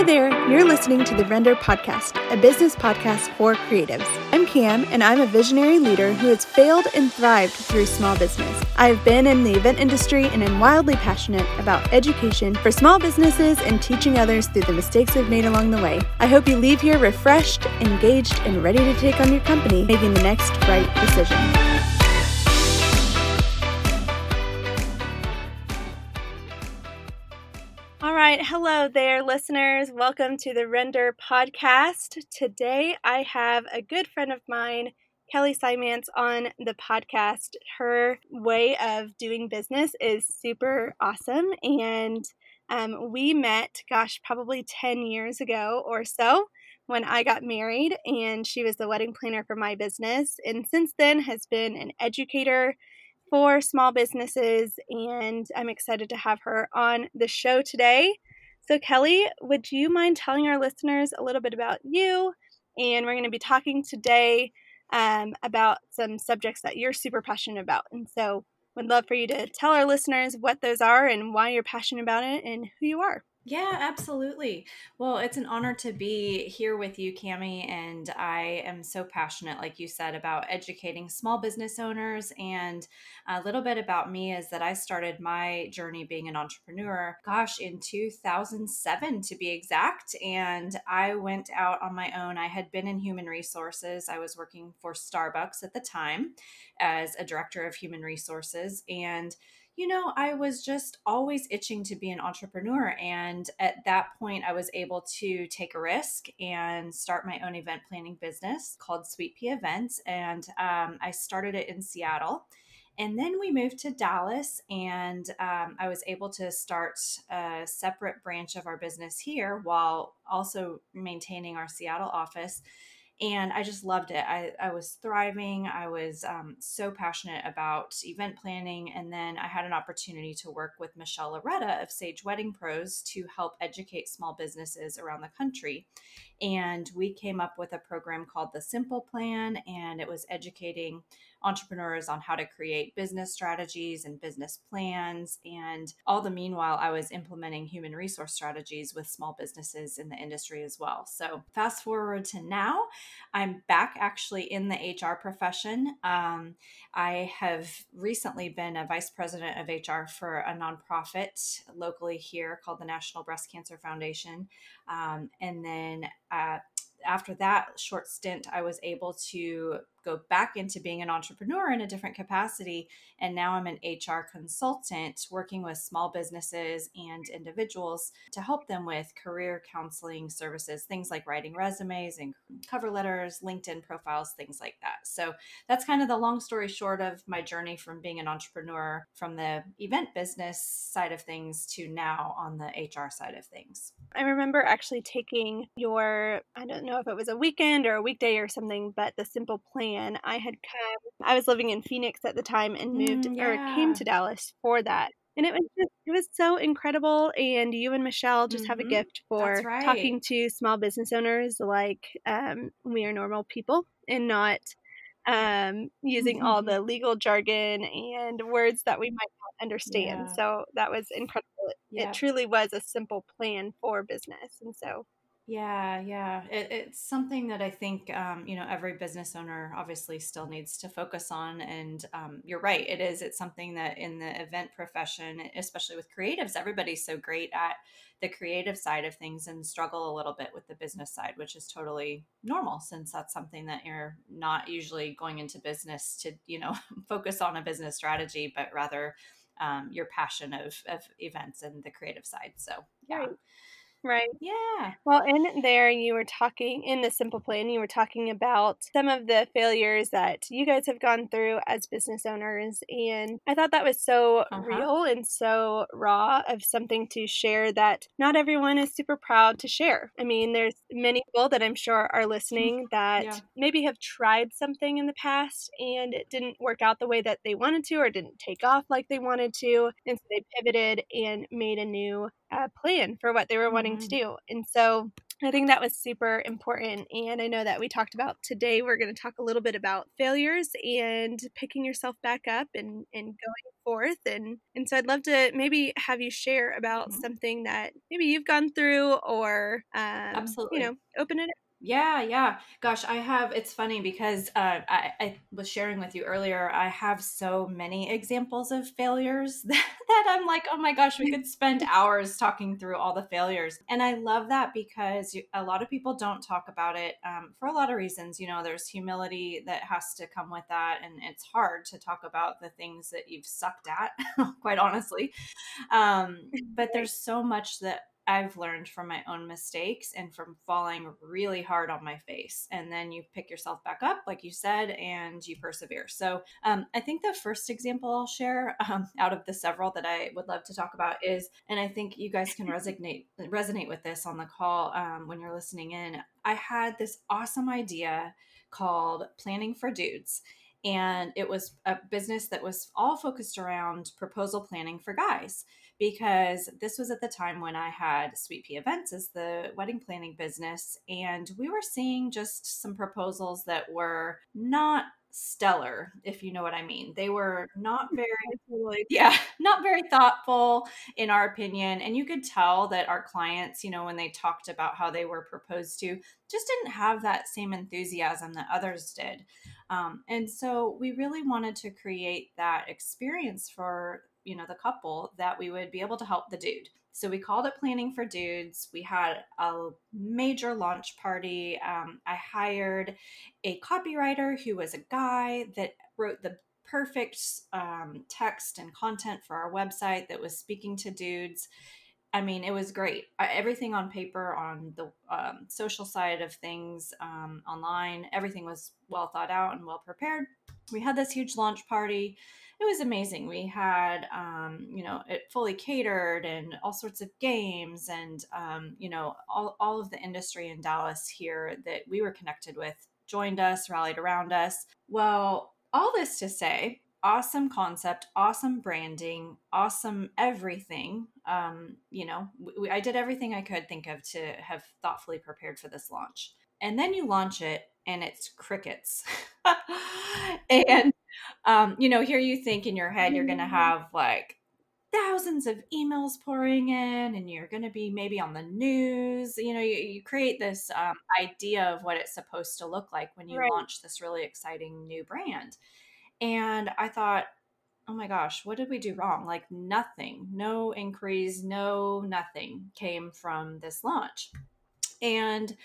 Hi there, you're listening to the Render Podcast, a business podcast for creatives. I'm Cam, and I'm a visionary leader who has failed and thrived through small business. I've been in the event industry and am wildly passionate about education for small businesses and teaching others through the mistakes we've made along the way. I hope you leave here refreshed, engaged, and ready to take on your company, making the next right decision. Right. Hello there, listeners. Welcome to the Render Podcast. Today I have a good friend of mine, Kelly Simants, on the podcast. Her way of doing business is super awesome. And um, we met, gosh, probably 10 years ago or so when I got married, and she was the wedding planner for my business. And since then has been an educator for small businesses, and I'm excited to have her on the show today. So, Kelly, would you mind telling our listeners a little bit about you? And we're going to be talking today um, about some subjects that you're super passionate about. And so, would love for you to tell our listeners what those are and why you're passionate about it and who you are. Yeah, absolutely. Well, it's an honor to be here with you, Cami, and I am so passionate, like you said, about educating small business owners. And a little bit about me is that I started my journey being an entrepreneur, gosh, in 2007 to be exact. And I went out on my own. I had been in human resources. I was working for Starbucks at the time as a director of human resources, and you know, I was just always itching to be an entrepreneur. And at that point, I was able to take a risk and start my own event planning business called Sweet Pea Events. And um, I started it in Seattle. And then we moved to Dallas, and um, I was able to start a separate branch of our business here while also maintaining our Seattle office and I just loved it. I, I was thriving. I was um, so passionate about event planning. And then I had an opportunity to work with Michelle Loretta of Sage Wedding Pros to help educate small businesses around the country. And we came up with a program called the Simple Plan, and it was educating entrepreneurs on how to create business strategies and business plans. And all the meanwhile, I was implementing human resource strategies with small businesses in the industry as well. So, fast forward to now, I'm back actually in the HR profession. Um, I have recently been a vice president of HR for a nonprofit locally here called the National Breast Cancer Foundation. Um, and then uh, after that short stint, I was able to go back into being an entrepreneur in a different capacity. And now I'm an HR consultant working with small businesses and individuals to help them with career counseling services, things like writing resumes and cover letters, LinkedIn profiles, things like that. So that's kind of the long story short of my journey from being an entrepreneur from the event business side of things to now on the HR side of things. I remember actually taking your, I don't know if it was a weekend or a weekday or something, but the simple plan and I had come. I was living in Phoenix at the time and moved mm, yeah. or came to Dallas for that. And it was just, it was so incredible. And you and Michelle just mm-hmm. have a mm-hmm. gift for right. talking to small business owners like um, we are normal people and not um, using mm-hmm. all the legal jargon and words that we might not understand. Yeah. So that was incredible. Yeah. It truly was a simple plan for business. And so yeah, yeah. It, it's something that I think, um, you know, every business owner obviously still needs to focus on. And um, you're right, it is. It's something that in the event profession, especially with creatives, everybody's so great at the creative side of things and struggle a little bit with the business side, which is totally normal since that's something that you're not usually going into business to, you know, focus on a business strategy, but rather um, your passion of, of events and the creative side. So, yeah. Right. Right. Yeah. Well, in there, you were talking in the simple plan, you were talking about some of the failures that you guys have gone through as business owners. And I thought that was so uh-huh. real and so raw of something to share that not everyone is super proud to share. I mean, there's many people that I'm sure are listening that yeah. maybe have tried something in the past and it didn't work out the way that they wanted to or didn't take off like they wanted to. And so they pivoted and made a new uh, plan for what they were wanting mm-hmm. to do. And so I think that was super important. And I know that we talked about today, we're going to talk a little bit about failures and picking yourself back up and, and going forth. And, and so I'd love to maybe have you share about mm-hmm. something that maybe you've gone through or, um, Absolutely. you know, open it yeah, yeah. Gosh, I have. It's funny because uh, I, I, was sharing with you earlier. I have so many examples of failures that, that I'm like, oh my gosh, we could spend hours talking through all the failures. And I love that because a lot of people don't talk about it um, for a lot of reasons. You know, there's humility that has to come with that, and it's hard to talk about the things that you've sucked at, quite honestly. Um, but there's so much that I've learned from my own mistakes and from falling really hard on my face. And then you pick yourself back up, like you said, and you persevere. So um, I think the first example I'll share um, out of the several that I would love to talk about is, and I think you guys can resonate resonate with this on the call um, when you're listening in. I had this awesome idea called Planning for Dudes and it was a business that was all focused around proposal planning for guys because this was at the time when I had Sweet Pea Events as the wedding planning business, and we were seeing just some proposals that were not stellar if you know what i mean. They were not very yeah not very thoughtful in our opinion and you could tell that our clients you know when they talked about how they were proposed to just didn't have that same enthusiasm that others did. Um, and so we really wanted to create that experience for you know the couple that we would be able to help the dude. So we called it planning for dudes. We had a major launch party. Um, i hired a copywriter who was a guy that wrote the perfect um, text and content for our website that was speaking to dudes. I mean, it was great. everything on paper, on the um, social side of things, um, online, everything was well thought out and well prepared. We had this huge launch party it was amazing. We had, um, you know, it fully catered and all sorts of games and, um, you know, all, all of the industry in Dallas here that we were connected with joined us, rallied around us. Well, all this to say, awesome concept, awesome branding, awesome everything. Um, you know, we, I did everything I could think of to have thoughtfully prepared for this launch. And then you launch it and it's crickets. and um, you know, here you think in your head you're going to mm-hmm. have like thousands of emails pouring in and you're going to be maybe on the news you know you, you create this um, idea of what it's supposed to look like when you right. launch this really exciting new brand and i thought oh my gosh what did we do wrong like nothing no inquiries no nothing came from this launch and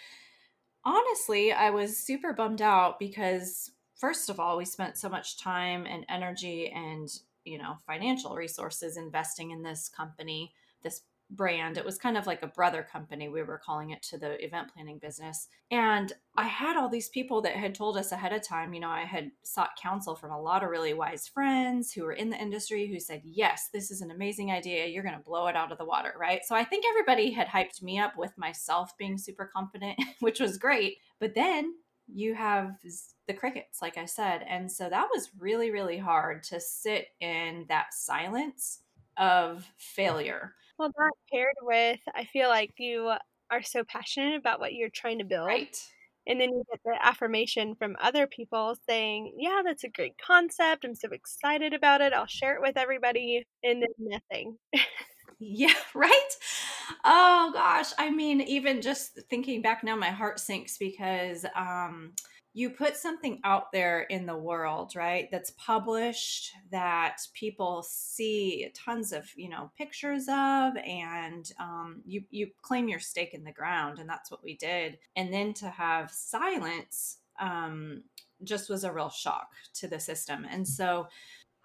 honestly i was super bummed out because first of all, we spent so much time and energy and, you know, financial resources investing in this company, this brand. It was kind of like a brother company, we were calling it to the event planning business. And I had all these people that had told us ahead of time, you know, I had sought counsel from a lot of really wise friends who were in the industry who said, Yes, this is an amazing idea. You're going to blow it out of the water, right? So I think everybody had hyped me up with myself being super confident, which was great. But then you have the crickets, like I said. And so that was really, really hard to sit in that silence of failure. Well, that paired with, I feel like you are so passionate about what you're trying to build. Right. And then you get the affirmation from other people saying, Yeah, that's a great concept. I'm so excited about it. I'll share it with everybody. And then nothing. Yeah, right? Oh gosh. I mean, even just thinking back now, my heart sinks because um, you put something out there in the world, right? That's published that people see tons of, you know, pictures of, and um, you you claim your stake in the ground, and that's what we did. And then to have silence um, just was a real shock to the system, and so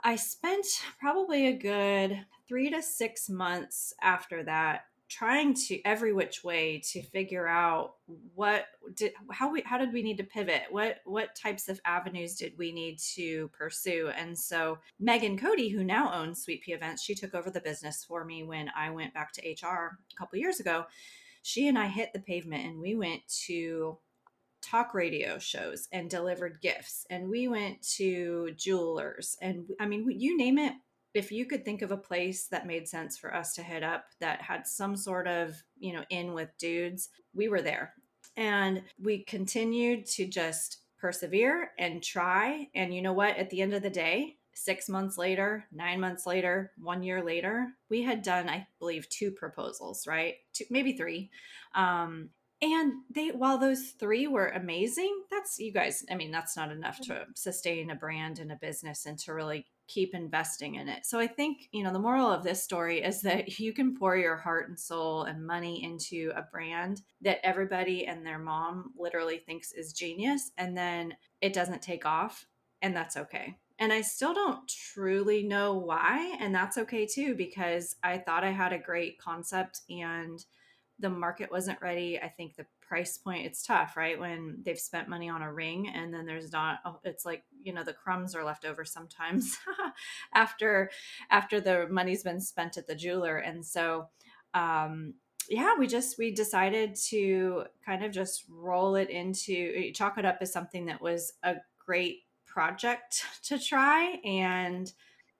I spent probably a good three to six months after that trying to every which way to figure out what did how we how did we need to pivot? What what types of avenues did we need to pursue? And so megan cody who now owns sweet pea events she took over the business for me when i went back to hr a couple years ago. She and i hit the pavement and we went to talk radio shows and delivered gifts and we went to jewelers and i mean you name it if you could think of a place that made sense for us to hit up that had some sort of, you know, in with dudes, we were there. And we continued to just persevere and try. And you know what? At the end of the day, six months later, nine months later, one year later, we had done, I believe, two proposals, right? Two, maybe three. Um, and they, while those three were amazing, that's you guys, I mean, that's not enough to mm-hmm. sustain a brand and a business and to really keep investing in it. So I think, you know, the moral of this story is that you can pour your heart and soul and money into a brand that everybody and their mom literally thinks is genius and then it doesn't take off and that's okay. And I still don't truly know why. And that's okay too, because I thought I had a great concept and the market wasn't ready. I think the price point, it's tough, right? When they've spent money on a ring and then there's not, it's like, you know, the crumbs are left over sometimes after, after the money's been spent at the jeweler. And so, um, yeah, we just we decided to kind of just roll it into chalk it up as something that was a great project to try and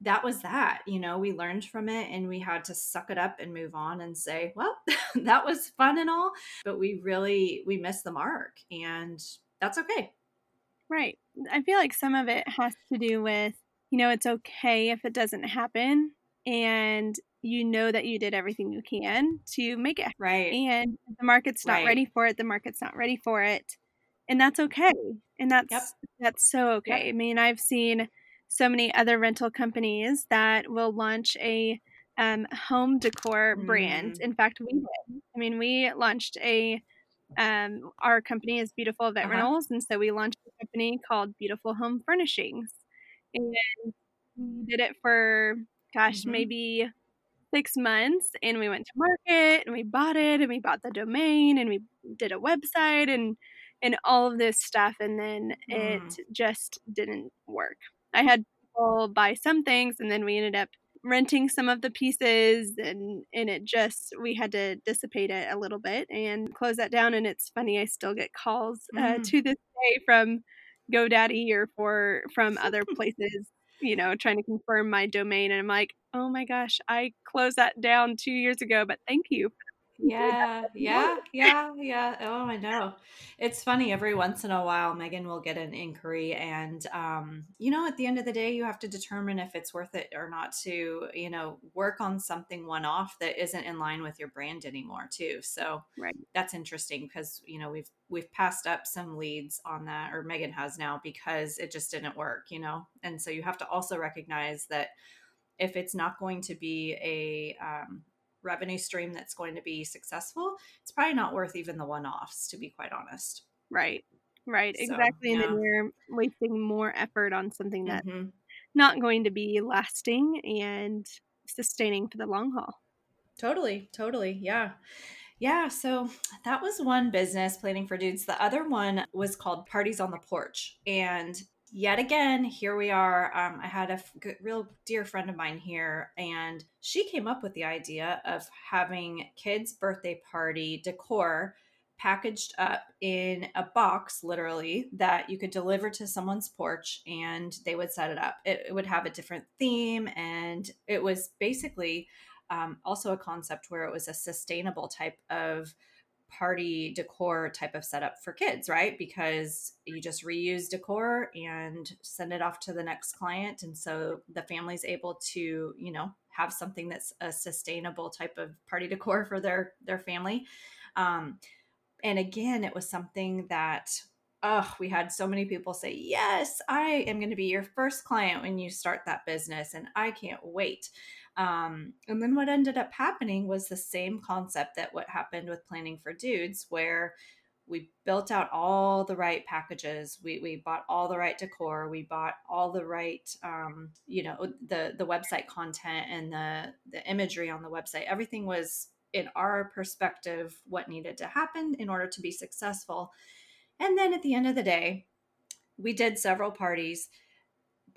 that was that you know we learned from it and we had to suck it up and move on and say well that was fun and all but we really we missed the mark and that's okay right i feel like some of it has to do with you know it's okay if it doesn't happen and you know that you did everything you can to make it right and the market's not right. ready for it the market's not ready for it and that's okay and that's yep. that's so okay yep. i mean i've seen so many other rental companies that will launch a um, home decor mm. brand in fact we did i mean we launched a um, our company is beautiful vet uh-huh. rentals and so we launched a company called beautiful home furnishings and we did it for gosh mm-hmm. maybe six months and we went to market and we bought it and we bought the domain and we did a website and and all of this stuff and then mm. it just didn't work i had people buy some things and then we ended up renting some of the pieces and and it just we had to dissipate it a little bit and close that down and it's funny i still get calls uh, mm. to this day from godaddy or for from other places you know trying to confirm my domain and i'm like oh my gosh i closed that down two years ago but thank you yeah, yeah, yeah, yeah. Oh, I know. It's funny. Every once in a while, Megan will get an inquiry, and um, you know, at the end of the day, you have to determine if it's worth it or not to, you know, work on something one off that isn't in line with your brand anymore, too. So, right, that's interesting because you know we've we've passed up some leads on that, or Megan has now because it just didn't work, you know, and so you have to also recognize that if it's not going to be a um, revenue stream that's going to be successful, it's probably not worth even the one offs, to be quite honest. Right. Right. So, exactly. Yeah. And then you're wasting more effort on something that's mm-hmm. not going to be lasting and sustaining for the long haul. Totally. Totally. Yeah. Yeah, so that was one business planning for dudes. The other one was called Parties on the Porch. And yet again, here we are. Um, I had a good, real dear friend of mine here, and she came up with the idea of having kids' birthday party decor packaged up in a box, literally, that you could deliver to someone's porch and they would set it up. It, it would have a different theme, and it was basically um, also a concept where it was a sustainable type of party decor type of setup for kids, right? Because you just reuse decor and send it off to the next client. And so the family's able to, you know, have something that's a sustainable type of party decor for their their family. Um, and again, it was something that oh, we had so many people say, Yes, I am going to be your first client when you start that business. And I can't wait. Um, and then what ended up happening was the same concept that what happened with planning for dudes, where we built out all the right packages. We, we bought all the right decor. We bought all the right um, you know the the website content and the the imagery on the website. Everything was in our perspective what needed to happen in order to be successful. And then at the end of the day we did several parties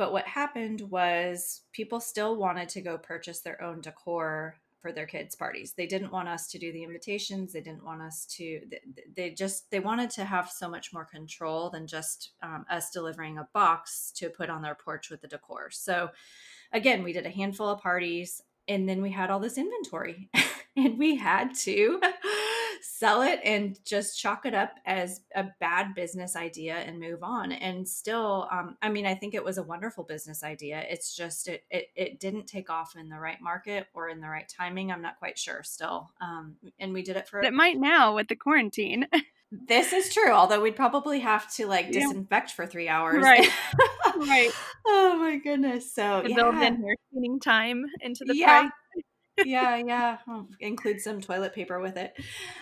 but what happened was people still wanted to go purchase their own decor for their kids parties. They didn't want us to do the invitations. They didn't want us to they just they wanted to have so much more control than just um, us delivering a box to put on their porch with the decor. So again, we did a handful of parties and then we had all this inventory and we had to sell it and just chalk it up as a bad business idea and move on. And still um, i mean i think it was a wonderful business idea. It's just it, it it didn't take off in the right market or in the right timing. I'm not quite sure still. Um, and we did it for it might now with the quarantine. This is true although we'd probably have to like disinfect for three hours. Right. Right. Oh my goodness. So yeah. build in your cleaning time into the yeah. price yeah, yeah. Oh, include some toilet paper with it.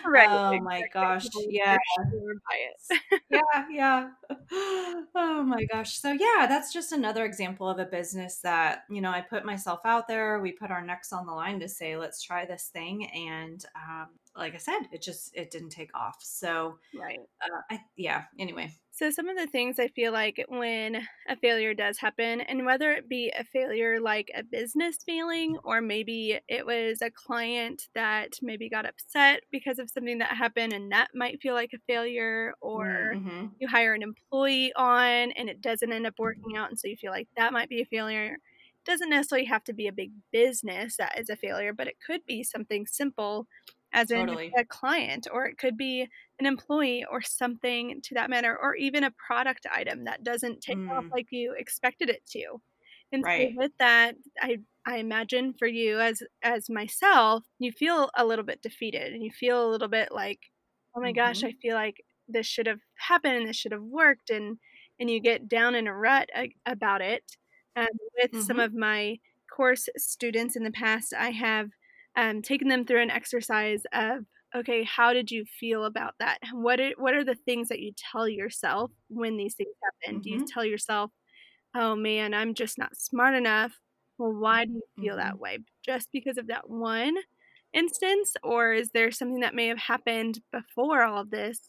Right. Oh exactly. my gosh. Yeah. yeah, yeah. Oh my gosh. So yeah, that's just another example of a business that, you know, I put myself out there. We put our necks on the line to say, let's try this thing. And um, like I said, it just it didn't take off. So right. Uh, I, yeah. Anyway, so, some of the things I feel like when a failure does happen, and whether it be a failure like a business failing, or maybe it was a client that maybe got upset because of something that happened, and that might feel like a failure, or mm-hmm. you hire an employee on and it doesn't end up working out, and so you feel like that might be a failure. It doesn't necessarily have to be a big business that is a failure, but it could be something simple as totally. in a client, or it could be an employee or something to that manner, or even a product item that doesn't take mm. off like you expected it to. And right. so with that, I I imagine for you as as myself, you feel a little bit defeated and you feel a little bit like, oh my mm-hmm. gosh, I feel like this should have happened and this should have worked and and you get down in a rut about it. Um, with mm-hmm. some of my course students in the past, I have um, taking them through an exercise of okay how did you feel about that what are, what are the things that you tell yourself when these things happen mm-hmm. do you mm-hmm. tell yourself oh man i'm just not smart enough well why do you feel mm-hmm. that way just because of that one instance or is there something that may have happened before all of this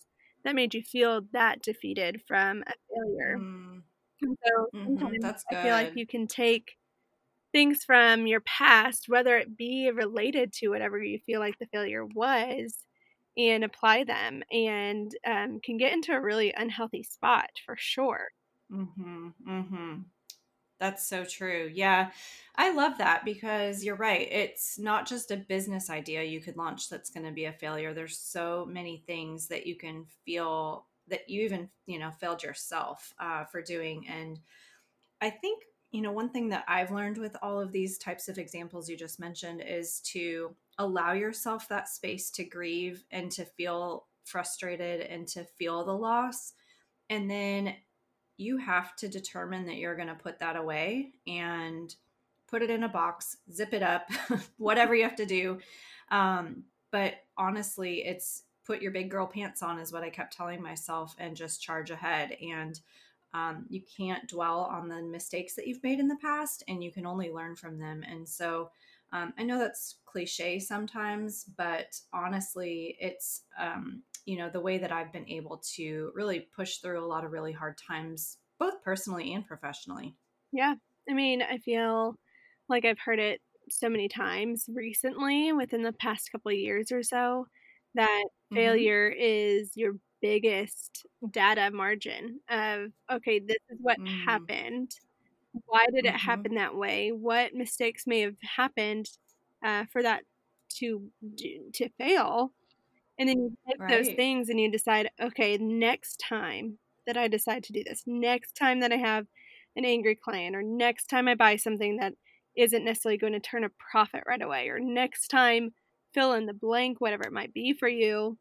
that made you feel that defeated from a failure mm. so mm-hmm. sometimes i feel like you can take things from your past, whether it be related to whatever you feel like the failure was, and apply them and um, can get into a really unhealthy spot for sure. Mm-hmm. Mm-hmm. That's so true. Yeah. I love that because you're right. It's not just a business idea you could launch that's going to be a failure. There's so many things that you can feel that you even, you know, failed yourself uh, for doing. And I think you know, one thing that I've learned with all of these types of examples you just mentioned is to allow yourself that space to grieve and to feel frustrated and to feel the loss. And then you have to determine that you're going to put that away and put it in a box, zip it up, whatever you have to do. Um, but honestly, it's put your big girl pants on, is what I kept telling myself, and just charge ahead. And um, you can't dwell on the mistakes that you've made in the past and you can only learn from them. And so um, I know that's cliche sometimes, but honestly, it's, um, you know, the way that I've been able to really push through a lot of really hard times, both personally and professionally. Yeah. I mean, I feel like I've heard it so many times recently within the past couple of years or so that mm-hmm. failure is your biggest data margin of okay this is what mm. happened why did mm-hmm. it happen that way what mistakes may have happened uh, for that to to fail and then you take right. those things and you decide okay next time that i decide to do this next time that i have an angry client or next time i buy something that isn't necessarily going to turn a profit right away or next time fill in the blank whatever it might be for you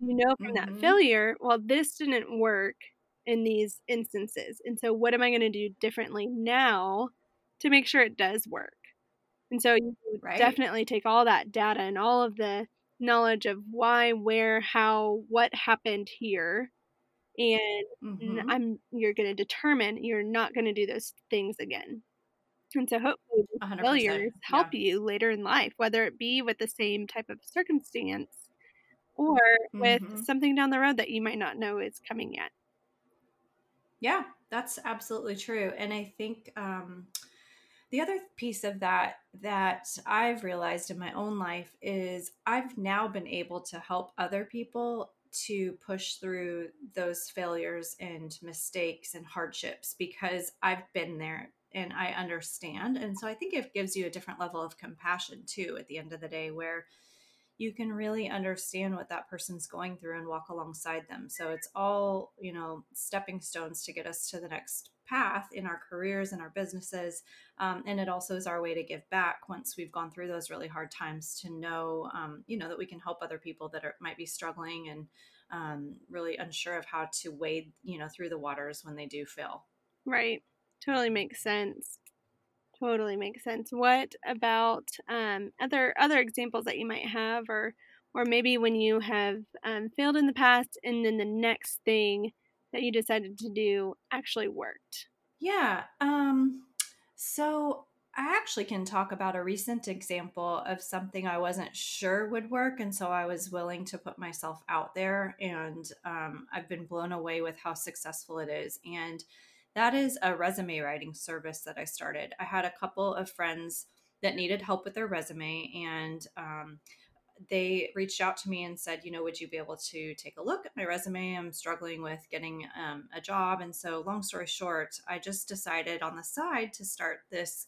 you know from mm-hmm. that failure, well, this didn't work in these instances. And so, what am I going to do differently now to make sure it does work? And so, you right. definitely take all that data and all of the knowledge of why, where, how, what happened here. And mm-hmm. I'm you're going to determine you're not going to do those things again. And so hopefully failures help yeah. you later in life, whether it be with the same type of circumstance or with mm-hmm. something down the road that you might not know is coming yet. Yeah, that's absolutely true. And I think um, the other piece of that that I've realized in my own life is I've now been able to help other people to push through those failures and mistakes and hardships because I've been there and I understand. And so I think it gives you a different level of compassion too at the end of the day, where you can really understand what that person's going through and walk alongside them. So it's all, you know, stepping stones to get us to the next path in our careers and our businesses. Um, and it also is our way to give back once we've gone through those really hard times to know, um, you know, that we can help other people that are, might be struggling and um, really unsure of how to wade, you know, through the waters when they do fail. Right. Totally makes sense. Totally makes sense. What about um, other other examples that you might have, or or maybe when you have um, failed in the past, and then the next thing that you decided to do actually worked? Yeah. Um, so I actually can talk about a recent example of something I wasn't sure would work. And so I was willing to put myself out there. And um, I've been blown away with how successful it is. And that is a resume writing service that I started. I had a couple of friends that needed help with their resume. And um, they reached out to me and said, you know, would you be able to take a look at my resume? I'm struggling with getting um, a job. And so, long story short, I just decided on the side to start this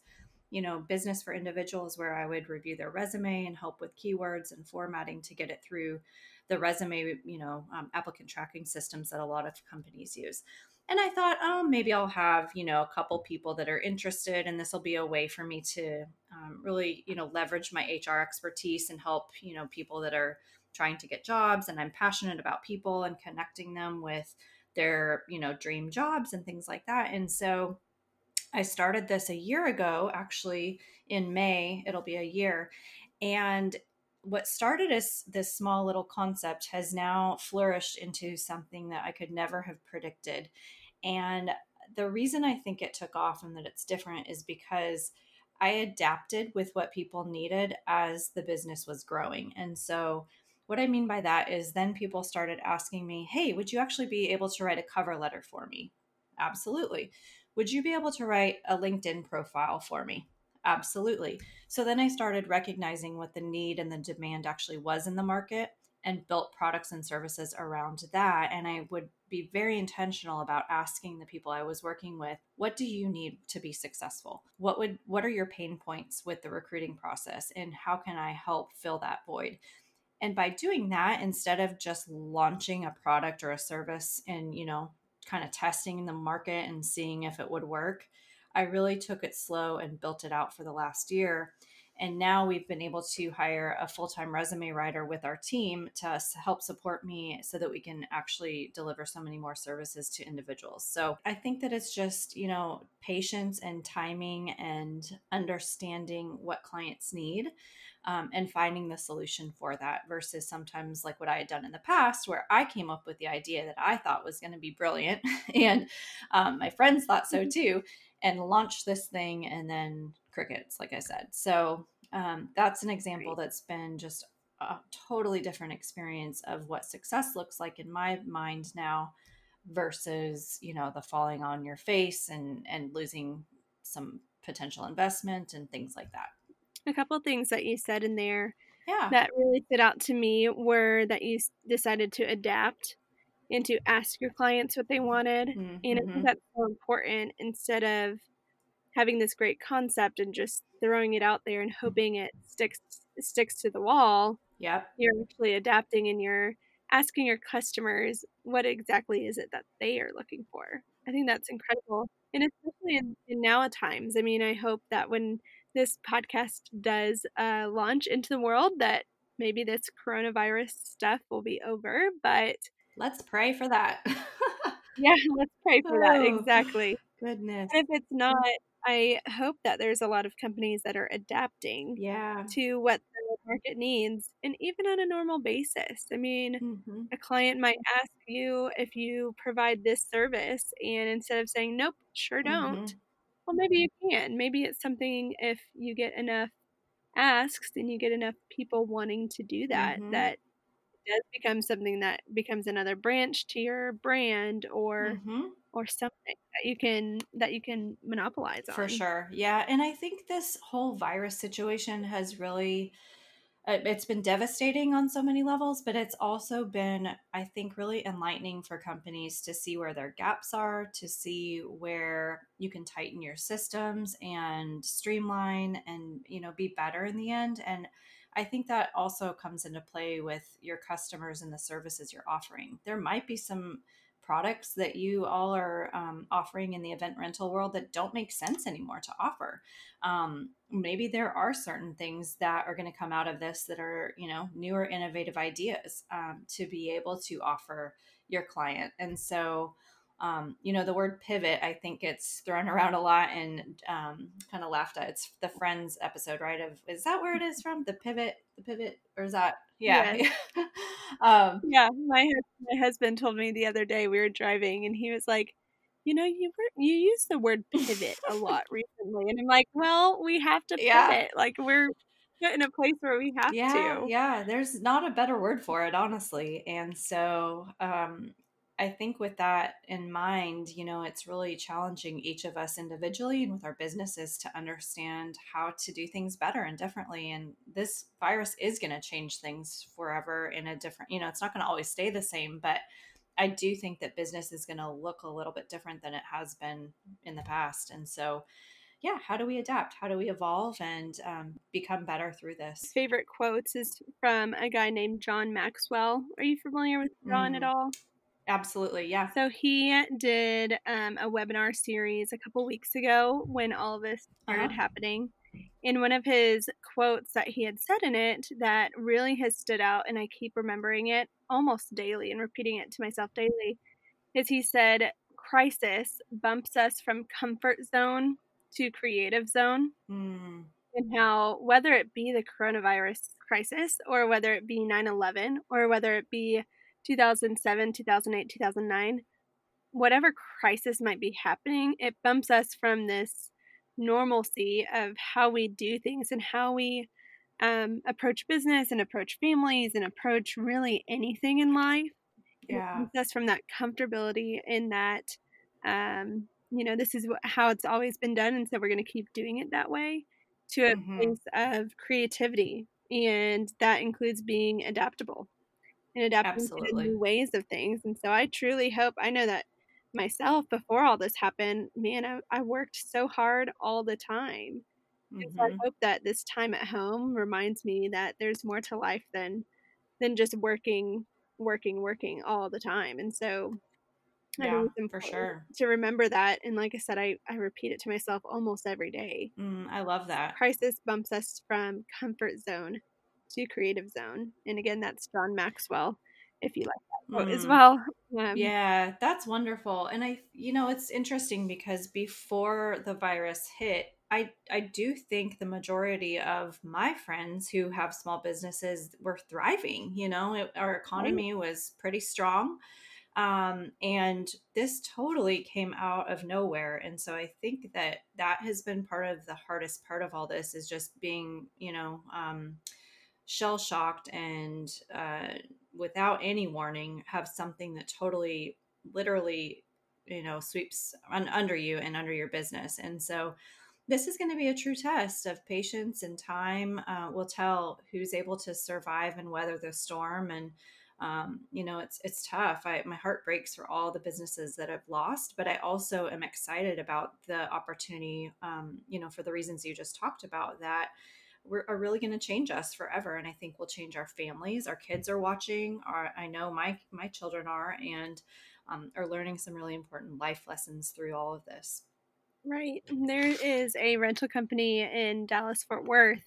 you know, business for individuals where I would review their resume and help with keywords and formatting to get it through the resume, you know, um, applicant tracking systems that a lot of companies use. And I thought, oh, maybe I'll have, you know, a couple people that are interested, and this will be a way for me to um, really, you know, leverage my HR expertise and help, you know, people that are trying to get jobs. And I'm passionate about people and connecting them with their, you know, dream jobs and things like that. And so I started this a year ago, actually in May, it'll be a year. And what started as this small little concept has now flourished into something that I could never have predicted. And the reason I think it took off and that it's different is because I adapted with what people needed as the business was growing. And so, what I mean by that is then people started asking me, Hey, would you actually be able to write a cover letter for me? Absolutely. Would you be able to write a LinkedIn profile for me? Absolutely. So then I started recognizing what the need and the demand actually was in the market and built products and services around that. And I would be very intentional about asking the people I was working with, what do you need to be successful? What would what are your pain points with the recruiting process and how can I help fill that void? And by doing that, instead of just launching a product or a service and, you know, kind of testing the market and seeing if it would work. I really took it slow and built it out for the last year. And now we've been able to hire a full time resume writer with our team to help support me so that we can actually deliver so many more services to individuals. So I think that it's just, you know, patience and timing and understanding what clients need um, and finding the solution for that versus sometimes like what I had done in the past, where I came up with the idea that I thought was going to be brilliant, and um, my friends thought so mm-hmm. too, and launch this thing, and then crickets, like I said. So um, that's an example that's been just a totally different experience of what success looks like in my mind now versus you know the falling on your face and and losing some potential investment and things like that a couple things that you said in there yeah. that really stood out to me were that you decided to adapt and to ask your clients what they wanted. Mm-hmm. And I think mm-hmm. that's so important instead of having this great concept and just throwing it out there and hoping it sticks sticks to the wall. Yep. You're actually adapting and you're asking your customers what exactly is it that they are looking for. I think that's incredible. And especially in, in now times. I mean, I hope that when this podcast does uh, launch into the world that maybe this coronavirus stuff will be over, but let's pray for that. yeah, let's pray for oh, that. Exactly. Goodness. if it's not, I hope that there's a lot of companies that are adapting yeah. to what the market needs and even on a normal basis. I mean, mm-hmm. a client might ask you if you provide this service and instead of saying nope, sure don't, mm-hmm well, maybe you can. Maybe it's something if you get enough asks and you get enough people wanting to do that, mm-hmm. that does become something that becomes another branch to your brand or mm-hmm. or something that you can that you can monopolize on. For sure. Yeah. And I think this whole virus situation has really it's been devastating on so many levels, but it's also been, I think, really enlightening for companies to see where their gaps are, to see where you can tighten your systems and streamline and, you know, be better in the end. And I think that also comes into play with your customers and the services you're offering. There might be some products that you all are um, offering in the event rental world that don't make sense anymore to offer. Um, maybe there are certain things that are going to come out of this that are, you know, newer, innovative ideas um, to be able to offer your client. And so, um, you know, the word pivot, I think it's thrown around a lot and um, kind of laughed at. It's the Friends episode, right? Of is that where it is from? The pivot, the pivot, or is that? Yeah, yeah. um, yeah. My my husband told me the other day we were driving, and he was like, "You know, you were you use the word pivot a lot recently," and I'm like, "Well, we have to pivot. Yeah. Like we're." in a place where we have yeah, to. Yeah, there's not a better word for it, honestly. And so, um, I think with that in mind, you know, it's really challenging each of us individually and with our businesses to understand how to do things better and differently. And this virus is going to change things forever in a different, you know, it's not going to always stay the same, but I do think that business is going to look a little bit different than it has been in the past. And so, yeah, how do we adapt? How do we evolve and um, become better through this? Favorite quotes is from a guy named John Maxwell. Are you familiar with John mm. at all? Absolutely, yeah. So he did um, a webinar series a couple weeks ago when all of this started uh-huh. happening. In one of his quotes that he had said in it that really has stood out, and I keep remembering it almost daily and repeating it to myself daily, is he said, Crisis bumps us from comfort zone to creative zone. Mm. And how, whether it be the coronavirus crisis or whether it be 9 11 or whether it be 2007, 2008, 2009, whatever crisis might be happening, it bumps us from this normalcy of how we do things and how we um, approach business and approach families and approach really anything in life. Yeah. It bumps us from that comfortability in that, um, you know, this is how it's always been done. And so we're going to keep doing it that way to a mm-hmm. place of creativity. And that includes being adaptable and adapting Absolutely. to new ways of things. And so I truly hope, I know that myself before all this happened, man, I, I worked so hard all the time. Mm-hmm. So I mm-hmm. hope that this time at home reminds me that there's more to life than than just working, working, working all the time. And so yeah, for sure. To remember that. And like I said, I, I repeat it to myself almost every day. Mm, I love that. Crisis bumps us from comfort zone to Creative Zone. And again, that's John Maxwell, if you like that quote mm. as well. Um, yeah, that's wonderful. And I, you know, it's interesting because before the virus hit, I, I do think the majority of my friends who have small businesses were thriving. You know, it, our economy was pretty strong. Um, and this totally came out of nowhere. And so I think that that has been part of the hardest part of all this is just being, you know, um, shell shocked and uh, without any warning have something that totally literally you know sweeps un- under you and under your business. And so this is going to be a true test of patience and time uh, will tell who's able to survive and weather the storm. And um, you know it's it's tough. I, my heart breaks for all the businesses that i've lost but i also am excited about the opportunity um, you know for the reasons you just talked about that are really going to change us forever and i think will change our families our kids are watching our, i know my my children are and um, are learning some really important life lessons through all of this. Right there is a rental company in dallas fort worth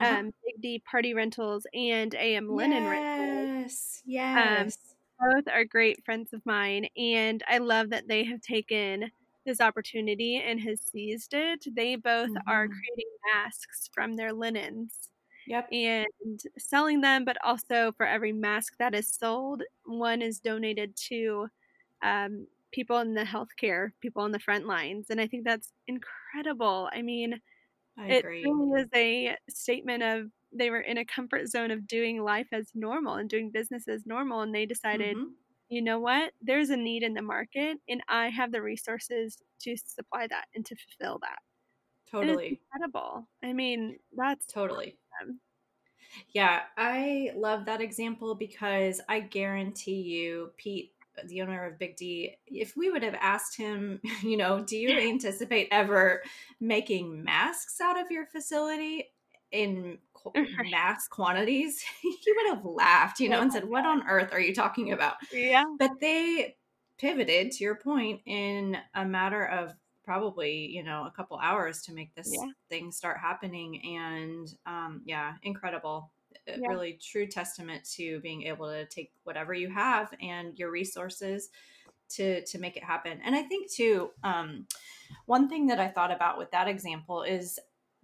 uh-huh. um, big d party rentals and am linen yes, rentals. Yes um, both are great friends of mine and i love that they have taken this opportunity and has seized it. They both mm-hmm. are creating masks from their linens. Yep. And selling them, but also for every mask that is sold, one is donated to um, people in the healthcare, people on the front lines. And I think that's incredible. I mean, I it agree. really is a statement of they were in a comfort zone of doing life as normal and doing business as normal. And they decided, mm-hmm you know what? There's a need in the market, and I have the resources to supply that and to fulfill that. Totally incredible. I mean, that's totally. Awesome. Yeah, I love that example because I guarantee you, Pete, the owner of Big D, if we would have asked him, you know, do you anticipate ever making masks out of your facility in mass quantities, he would have laughed, you know, oh and said, What on earth are you talking about? Yeah. But they pivoted to your point in a matter of probably you know a couple hours to make this yeah. thing start happening and um, yeah incredible yeah. really true testament to being able to take whatever you have and your resources to to make it happen and i think too um, one thing that i thought about with that example is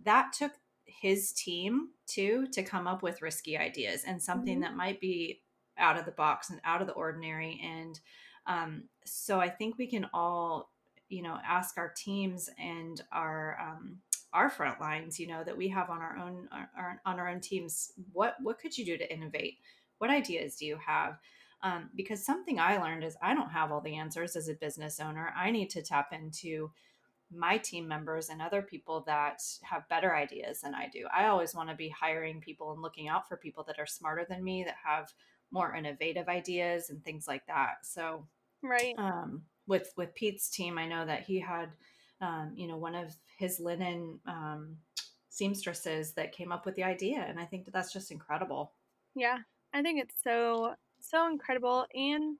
that took his team too to come up with risky ideas and something mm-hmm. that might be out of the box and out of the ordinary. And um, so i think we can all you know ask our teams and our um, our front lines you know that we have on our own our, on our own teams what what could you do to innovate? What ideas do you have? Um, because something i learned is i don't have all the answers as a business owner. I need to tap into my team members and other people that have better ideas than i do. I always want to be hiring people and looking out for people that are smarter than me that have more innovative ideas and things like that. So right. um, with with Pete's team, I know that he had, um, you know, one of his linen um, seamstresses that came up with the idea, and I think that that's just incredible. Yeah, I think it's so so incredible and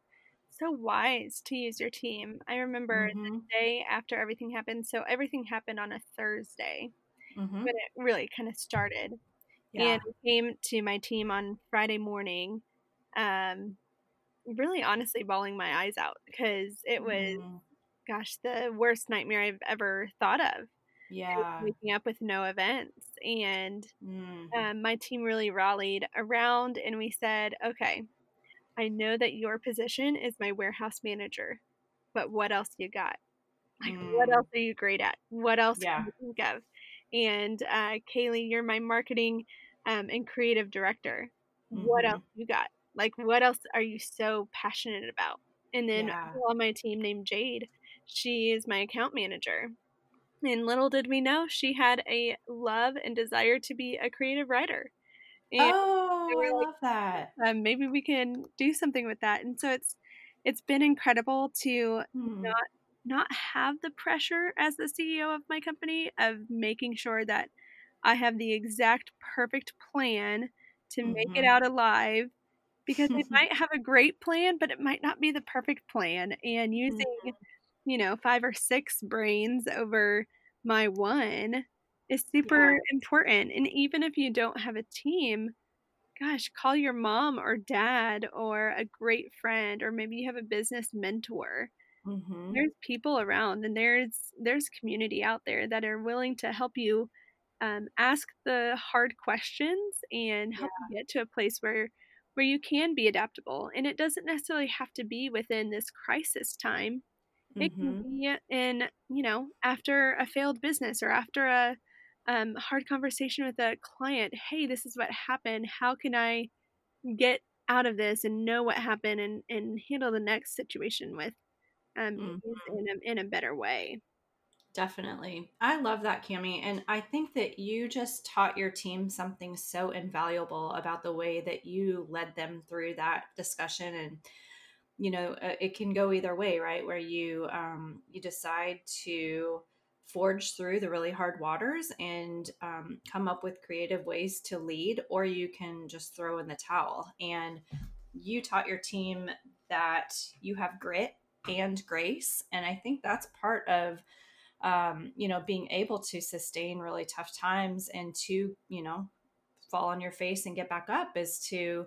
so wise to use your team. I remember mm-hmm. the day after everything happened. So everything happened on a Thursday, mm-hmm. but it really kind of started. Yeah. And I came to my team on Friday morning. Um, really honestly bawling my eyes out because it was, mm. gosh, the worst nightmare I've ever thought of. Yeah. Waking up with no events. And mm. um, my team really rallied around and we said, okay, I know that your position is my warehouse manager, but what else you got? Like, mm. what else are you great at? What else yeah. can you think of? And uh, Kaylee, you're my marketing um, and creative director. Mm-hmm. What else you got? Like, what else are you so passionate about? And then yeah. on my team named Jade, she is my account manager. And little did we know, she had a love and desire to be a creative writer. And oh, I like, love that. Um, maybe we can do something with that. And so it's it's been incredible to hmm. not not have the pressure as the CEO of my company of making sure that I have the exact perfect plan to mm-hmm. make it mm-hmm. out alive because they might have a great plan, but it might not be the perfect plan. And using, mm-hmm. you know, five or six brains over my one is super yeah. important. And even if you don't have a team, gosh, call your mom or dad or a great friend, or maybe you have a business mentor. Mm-hmm. There's people around, and there's there's community out there that are willing to help you um, ask the hard questions and help yeah. you get to a place where where you can be adaptable. And it doesn't necessarily have to be within this crisis time. It mm-hmm. can be in, you know, after a failed business or after a um, hard conversation with a client. Hey, this is what happened. How can I get out of this and know what happened and, and handle the next situation with um, mm-hmm. in, a, in a better way? Definitely. I love that, Cami. And I think that you just taught your team something so invaluable about the way that you led them through that discussion. And, you know, uh, it can go either way, right? Where you, um, you decide to forge through the really hard waters and um, come up with creative ways to lead, or you can just throw in the towel. And you taught your team that you have grit and grace. And I think that's part of, um, you know, being able to sustain really tough times and to, you know, fall on your face and get back up is to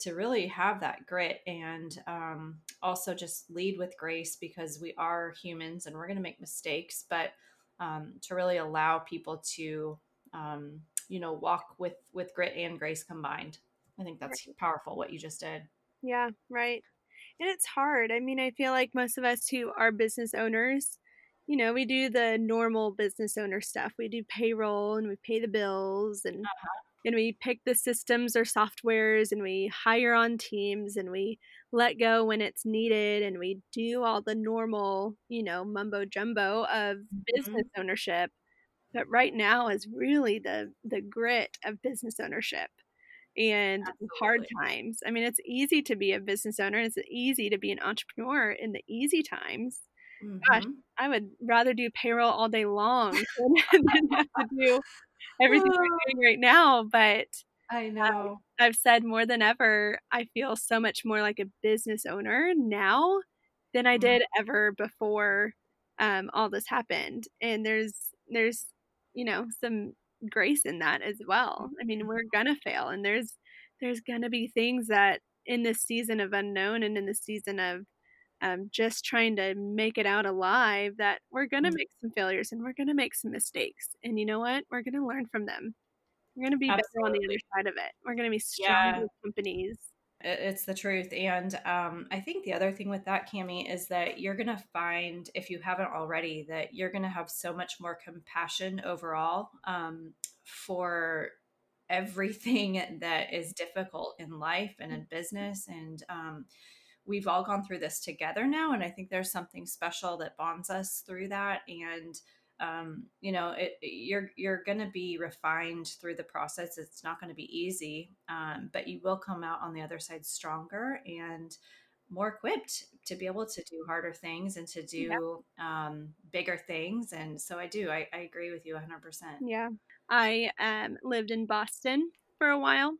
to really have that grit and um, also just lead with grace because we are humans and we're going to make mistakes, but um, to really allow people to, um, you know, walk with with grit and grace combined. I think that's right. powerful what you just did. Yeah, right. And it's hard. I mean, I feel like most of us who are business owners, you know, we do the normal business owner stuff. We do payroll and we pay the bills and uh-huh. And we pick the systems or softwares and we hire on teams and we let go when it's needed and we do all the normal, you know, mumbo jumbo of mm-hmm. business ownership. But right now is really the the grit of business ownership. and Absolutely. hard times. I mean, it's easy to be a business owner. It's easy to be an entrepreneur in the easy times. Mm-hmm. Gosh, I would rather do payroll all day long than, than have to do everything we're doing right now. But I know. Um, I've said more than ever, I feel so much more like a business owner now than I mm-hmm. did ever before um, all this happened. And there's there's you know some grace in that as well. I mean, we're gonna fail, and there's there's gonna be things that in this season of unknown and in the season of um, just trying to make it out alive that we're gonna mm-hmm. make some failures and we're gonna make some mistakes. And you know what? We're gonna learn from them. We're gonna be Absolutely. better on the other side of it. We're gonna be stronger yeah. companies it's the truth. And um, I think the other thing with that, Cami, is that you're going to find, if you haven't already, that you're going to have so much more compassion overall um, for everything that is difficult in life and in business. And um, we've all gone through this together now. And I think there's something special that bonds us through that. And um, you know, it, you're you're going to be refined through the process. It's not going to be easy, um, but you will come out on the other side stronger and more equipped to be able to do harder things and to do yeah. um, bigger things. And so I do. I, I agree with you 100%. Yeah, I um, lived in Boston for a while,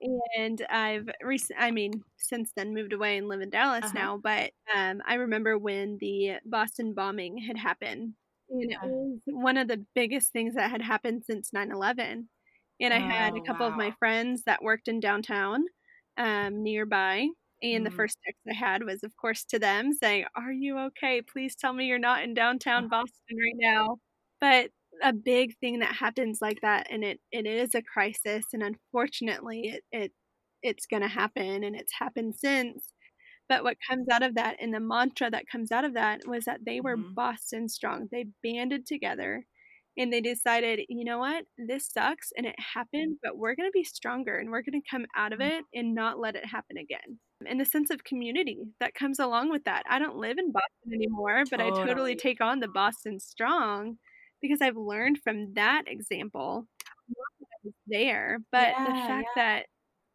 and I've recent. I mean, since then moved away and live in Dallas uh-huh. now. But um, I remember when the Boston bombing had happened and it was one of the biggest things that had happened since 9 11. And I had a oh, couple wow. of my friends that worked in downtown um, nearby. And mm. the first text I had was, of course, to them saying, Are you okay? Please tell me you're not in downtown Boston right now. But a big thing that happens like that, and it, it is a crisis. And unfortunately, it, it it's going to happen. And it's happened since but what comes out of that and the mantra that comes out of that was that they were mm-hmm. Boston strong. They banded together and they decided, you know what, this sucks and it happened, but we're going to be stronger and we're going to come out of mm-hmm. it and not let it happen again. And the sense of community that comes along with that. I don't live in Boston anymore, but totally. I totally take on the Boston strong because I've learned from that example there, but yeah, the fact yeah. that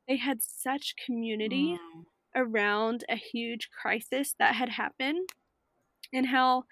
they had such community mm around a huge crisis that had happened and how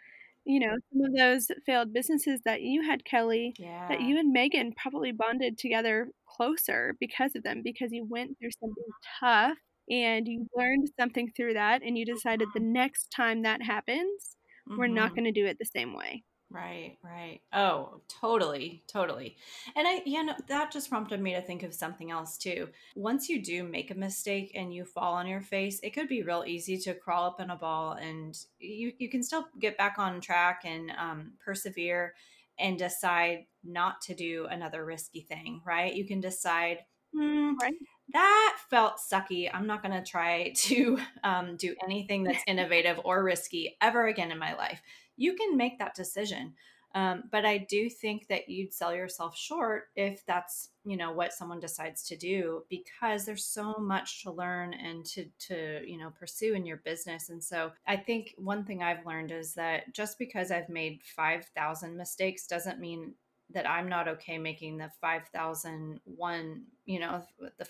you know some of those failed businesses that you had kelly yeah. that you and megan probably bonded together closer because of them because you went through something tough and you learned something through that and you decided the next time that happens mm-hmm. we're not mm-hmm. going to do it the same way Right, right. Oh, totally, totally. And I, you know, that just prompted me to think of something else too. Once you do make a mistake and you fall on your face, it could be real easy to crawl up in a ball and you, you can still get back on track and um, persevere and decide not to do another risky thing, right? You can decide, hmm, right. that felt sucky. I'm not going to try to um, do anything that's innovative or risky ever again in my life you can make that decision. Um, but I do think that you'd sell yourself short if that's you know what someone decides to do because there's so much to learn and to to you know pursue in your business. And so I think one thing I've learned is that just because I've made five thousand mistakes doesn't mean that I'm not okay making the five thousand one you know the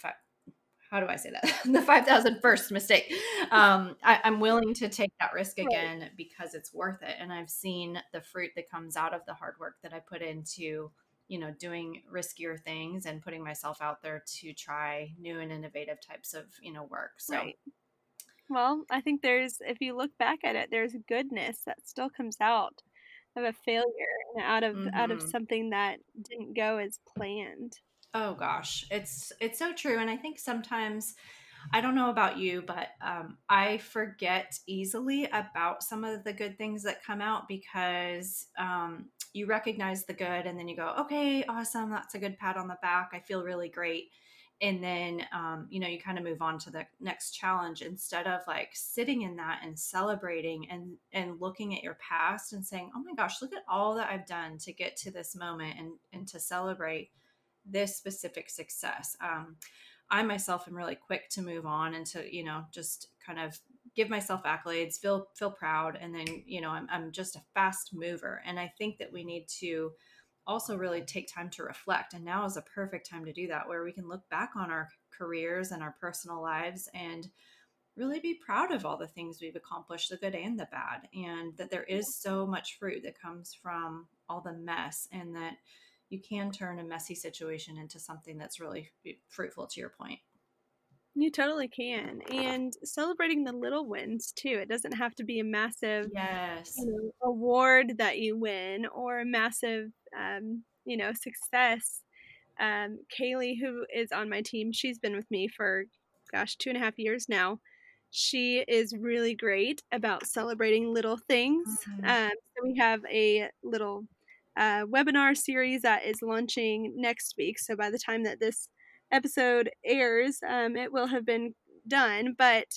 how do I say that? the 5,000 first mistake. Um, I, am willing to take that risk again right. because it's worth it. And I've seen the fruit that comes out of the hard work that I put into, you know, doing riskier things and putting myself out there to try new and innovative types of, you know, work. So. Right. Well, I think there's, if you look back at it, there's goodness that still comes out of a failure and out of mm-hmm. out of mm-hmm. something that didn't go as planned. Oh gosh, it's it's so true, and I think sometimes I don't know about you, but um, I forget easily about some of the good things that come out because um, you recognize the good, and then you go, "Okay, awesome, that's a good pat on the back. I feel really great." And then um, you know you kind of move on to the next challenge instead of like sitting in that and celebrating and and looking at your past and saying, "Oh my gosh, look at all that I've done to get to this moment and and to celebrate." This specific success. Um, I myself am really quick to move on and to, you know, just kind of give myself accolades, feel feel proud, and then, you know, I'm I'm just a fast mover. And I think that we need to also really take time to reflect. And now is a perfect time to do that, where we can look back on our careers and our personal lives and really be proud of all the things we've accomplished, the good and the bad, and that there is so much fruit that comes from all the mess, and that you can turn a messy situation into something that's really fruitful, to your point. You totally can. And celebrating the little wins too. It doesn't have to be a massive yes. you know, award that you win or a massive, um, you know, success. Um, Kaylee, who is on my team, she's been with me for, gosh, two and a half years now. She is really great about celebrating little things. Mm-hmm. Um, so we have a little uh, webinar series that is launching next week. So by the time that this episode airs, um, it will have been done. But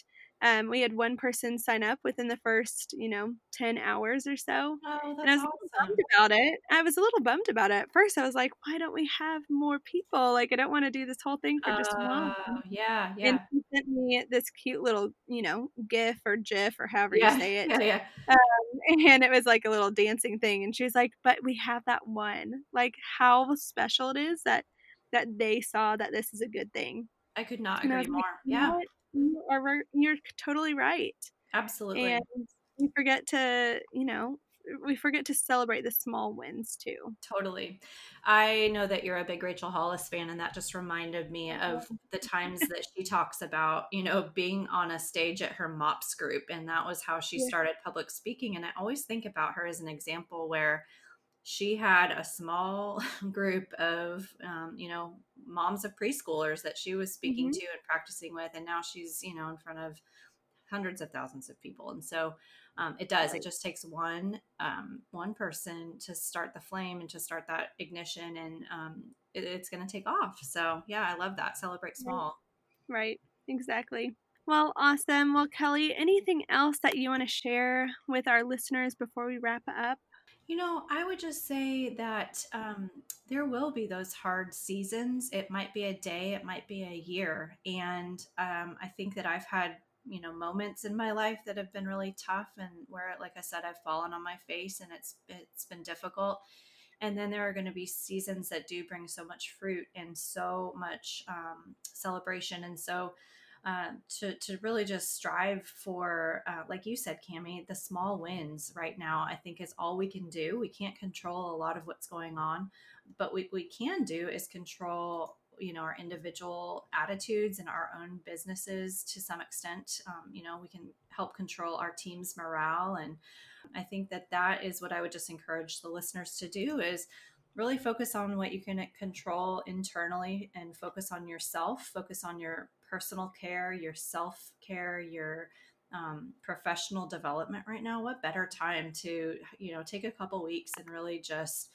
um, we had one person sign up within the first, you know, 10 hours or so. Oh, and I was awesome. bummed about it. I was a little bummed about it. At first, I was like, why don't we have more people? Like, I don't want to do this whole thing for just one. Oh, yeah, yeah. And he sent me this cute little, you know, GIF or GIF or however yeah, you say it. Yeah, yeah. Um, and it was like a little dancing thing. And she was like, but we have that one. Like, how special it is that that they saw that this is a good thing. I could not agree more. Like, yeah. You are you're totally right. Absolutely. And we forget to, you know, we forget to celebrate the small wins too. Totally. I know that you're a big Rachel Hollis fan, and that just reminded me of the times that she talks about, you know, being on a stage at her MOPS group. And that was how she started public speaking. And I always think about her as an example where she had a small group of um, you know moms of preschoolers that she was speaking mm-hmm. to and practicing with and now she's you know in front of hundreds of thousands of people and so um, it does. It just takes one um, one person to start the flame and to start that ignition and um, it, it's going to take off. So yeah i love that. Celebrate small. Right. Exactly. Well awesome. Well kelly anything else that you want to share with our listeners before we wrap up? You know, I would just say that um, there will be those hard seasons. It might be a day, it might be a year. And um, I think that I've had, you know, moments in my life that have been really tough and where, like I said, I've fallen on my face and it's it's been difficult. And then there are going to be seasons that do bring so much fruit and so much um, celebration. And so uh, to, to really just strive for, uh, like you said, Cami, the small wins right now, I think is all we can do. We can't control a lot of what's going on, but what we can do is control you know our individual attitudes and our own businesses to some extent. Um, you know we can help control our team's morale. And i think that that is what i would just encourage the listeners to do is really focus on what you can control internally and focus on yourself. Focus on your personal care, your self care, your um, professional development right now, what better time to, you know, take a couple weeks and really just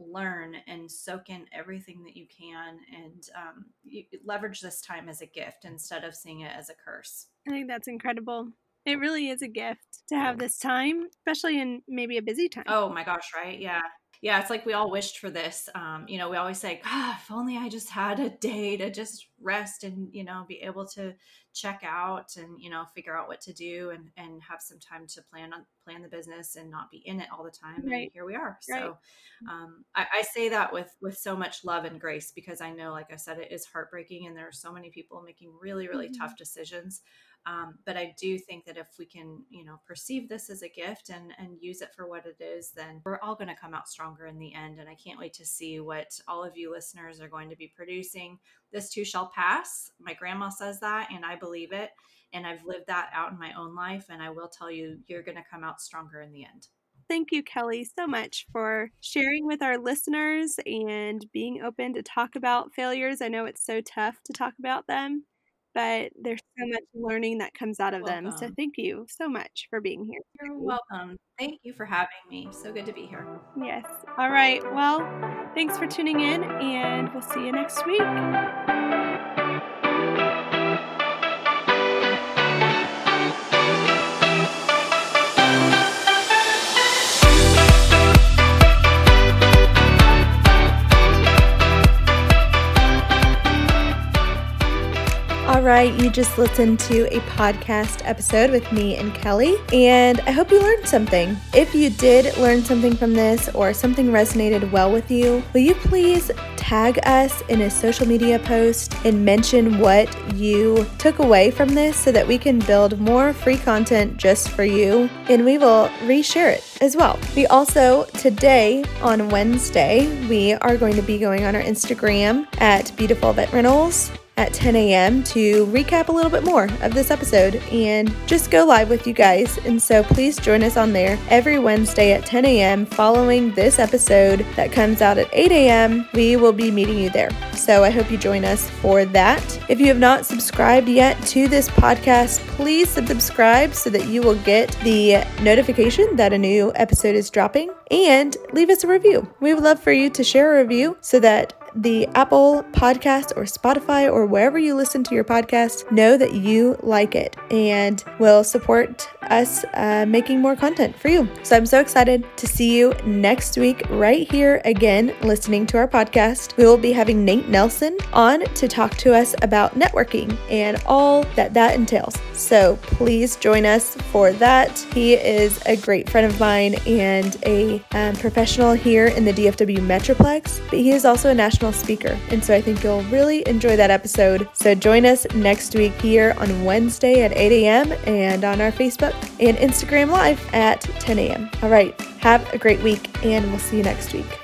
learn and soak in everything that you can and um, you, leverage this time as a gift instead of seeing it as a curse. I think that's incredible. It really is a gift to have this time, especially in maybe a busy time. Oh my gosh, right? Yeah yeah, it's like we all wished for this. Um, you know, we always say, God, if only I just had a day to just rest and, you know, be able to check out and, you know, figure out what to do and, and have some time to plan on plan the business and not be in it all the time. Right. And here we are. Right. So um, I, I say that with, with so much love and grace because I know, like I said, it is heartbreaking and there are so many people making really, really mm-hmm. tough decisions. Um, but I do think that if we can, you know, perceive this as a gift and and use it for what it is, then we're all going to come out stronger in the end. And I can't wait to see what all of you listeners are going to be producing. This too shall pass. My grandma says that, and I believe it. And I've lived that out in my own life. And I will tell you, you're going to come out stronger in the end. Thank you, Kelly, so much for sharing with our listeners and being open to talk about failures. I know it's so tough to talk about them but there's so much learning that comes out of welcome. them. So thank you so much for being here. You're welcome. Thank you for having me. So good to be here. Yes. All right. Well, thanks for tuning in, and we'll see you next week. Right, you just listened to a podcast episode with me and Kelly, and I hope you learned something. If you did learn something from this or something resonated well with you, will you please tag us in a social media post and mention what you took away from this so that we can build more free content just for you and we will reshare it as well. We also, today on Wednesday, we are going to be going on our Instagram at Beautiful Vet Rentals at 10 a.m. to recap a little bit more of this episode and just go live with you guys. And so please join us on there every Wednesday at 10 a.m. following this episode that comes out at 8 a.m. We will be meeting you there. So I hope you join us for that. If you have not subscribed yet to this podcast, please subscribe so that you will get the notification that a new episode is dropping and leave us a review. We would love for you to share a review so that the Apple Podcast or Spotify or wherever you listen to your podcast know that you like it and will support us uh, making more content for you. So I'm so excited to see you next week right here again listening to our podcast. We will be having Nate Nelson on to talk to us about networking and all that that entails. So please join us for that. He is a great friend of mine and a um, professional here in the DFW Metroplex, but he is also a national speaker. And so I think you'll really enjoy that episode. So join us next week here on Wednesday at 8 a.m. and on our Facebook and Instagram Live at 10 a.m. All right, have a great week, and we'll see you next week.